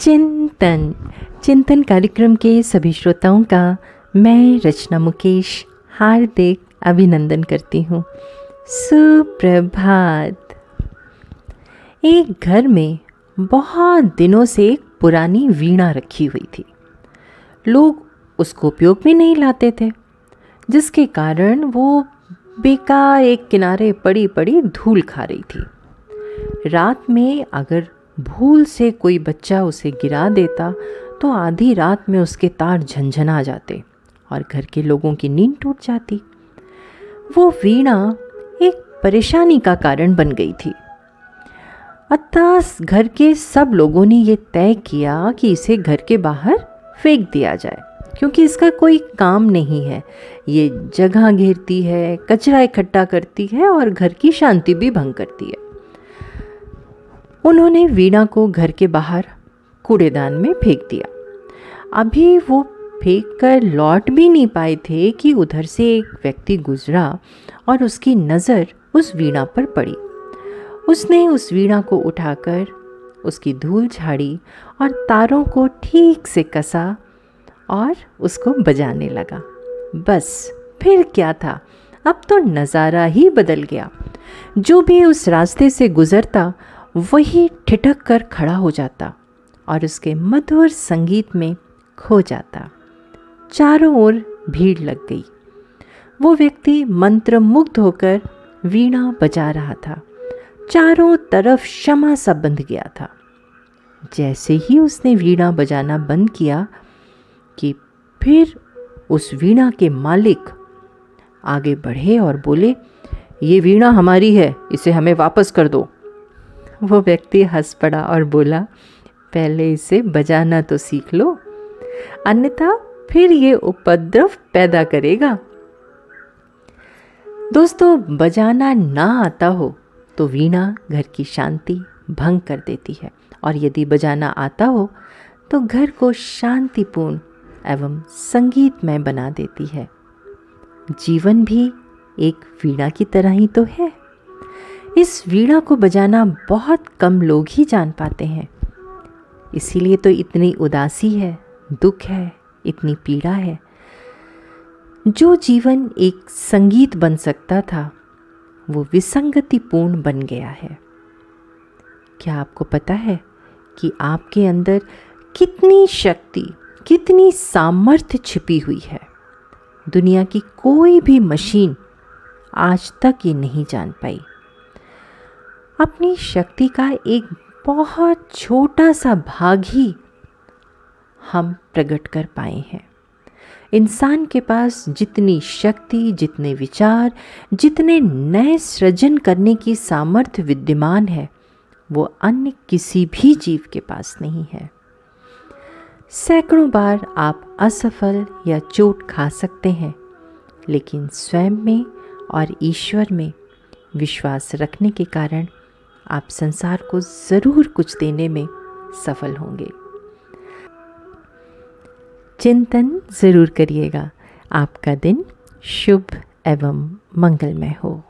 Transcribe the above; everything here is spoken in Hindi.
चिंतन। चिंतन कार्यक्रम के सभी श्रोताओं का मैं रचना मुकेश हार्दिक अभिनंदन करती हूँ। सुप्रभात। एक घर में बहुत दिनों से एक पुरानी वीणा रखी हुई थी। लोग उसको उपयोग में नहीं लाते थे, जिसके कारण वो बेकार एक किनारे पड़ी पड़ी धूल खा रही थी। रात में अगर भूल से कोई बच्चा उसे गिरा देता तो आधी रात में उसके तार झंझना जाते और घर के लोगों की नींद टूट जाती। वो वीणा एक परेशानी का कारण बन गई थी। अतः घर के सब लोगों ने ये तय किया कि इसे घर के बाहर फेंक दिया जाए, क्योंकि इसका कोई काम नहीं है। ये जगह घेरती है, कचरा इकट्ठा करती है और घर की शांति भी भंग करती है। उन्होंने वीणा को घर के बाहर कूड़ेदान में फेंक दिया। अभी वो फेंक कर लौट भी नहीं पाए थे कि उधर से एक व्यक्ति गुजरा और उसकी नज़र उस वीणा पर पड़ी। उसने उस वीणा को उठाकर उसकी धूल झाड़ी और तारों को ठीक से कसा और उसको बजाने लगा। बस, फिर क्या था? अब तो नज़ारा ही बदल गया। जो भी उस रास्ते से गुज़रता वही ठिठक कर खड़ा हो जाता और उसके मधुर संगीत में खो जाता। चारों ओर भीड़ लग गई। वो व्यक्ति मंत्र मुग्ध होकर वीणा बजा रहा था। चारों तरफ़ क्षमा सा बंध गया था। जैसे ही उसने वीणा बजाना बंद किया कि फिर उस वीणा के मालिक आगे बढ़े और बोले, ये वीणा हमारी है, इसे हमें वापस कर दो। वो व्यक्ति हंस पड़ा और बोला, पहले इसे बजाना तो सीख लो। अन्यथा फिर ये उपद्रव पैदा करेगा। दोस्तों, बजाना ना आता हो तो वीणा घर की शांति भंग कर देती है। और यदि बजाना आता हो तो घर को शांतिपूर्ण एवं संगीतमय बना देती है। जीवन भी एक वीणा की तरह ही तो है। इस वीणा को बजाना बहुत कम लोग ही जान पाते हैं। इसीलिए तो इतनी उदासी है, दुख है, इतनी पीड़ा है। जो जीवन एक संगीत बन सकता था, वो विसंगतिपूर्ण बन गया है। क्या आपको पता है कि आपके अंदर कितनी शक्ति, कितनी सामर्थ्य छिपी हुई है? दुनिया की कोई भी मशीन आज तक ये नहीं जान पाई। अपनी शक्ति का एक बहुत छोटा सा भाग ही हम प्रकट कर पाए हैं। इंसान के पास जितनी शक्ति, जितने विचार, जितने नए सृजन करने की सामर्थ्य विद्यमान है, वो अन्य किसी भी जीव के पास नहीं है। सैकड़ों बार आप असफल या चोट खा सकते हैं, लेकिन स्वयं में और ईश्वर में विश्वास रखने के कारण आप संसार को ज़रूर कुछ देने में सफल होंगे। चिंतन ज़रूर करिएगा। आपका दिन शुभ एवं मंगलमय हो।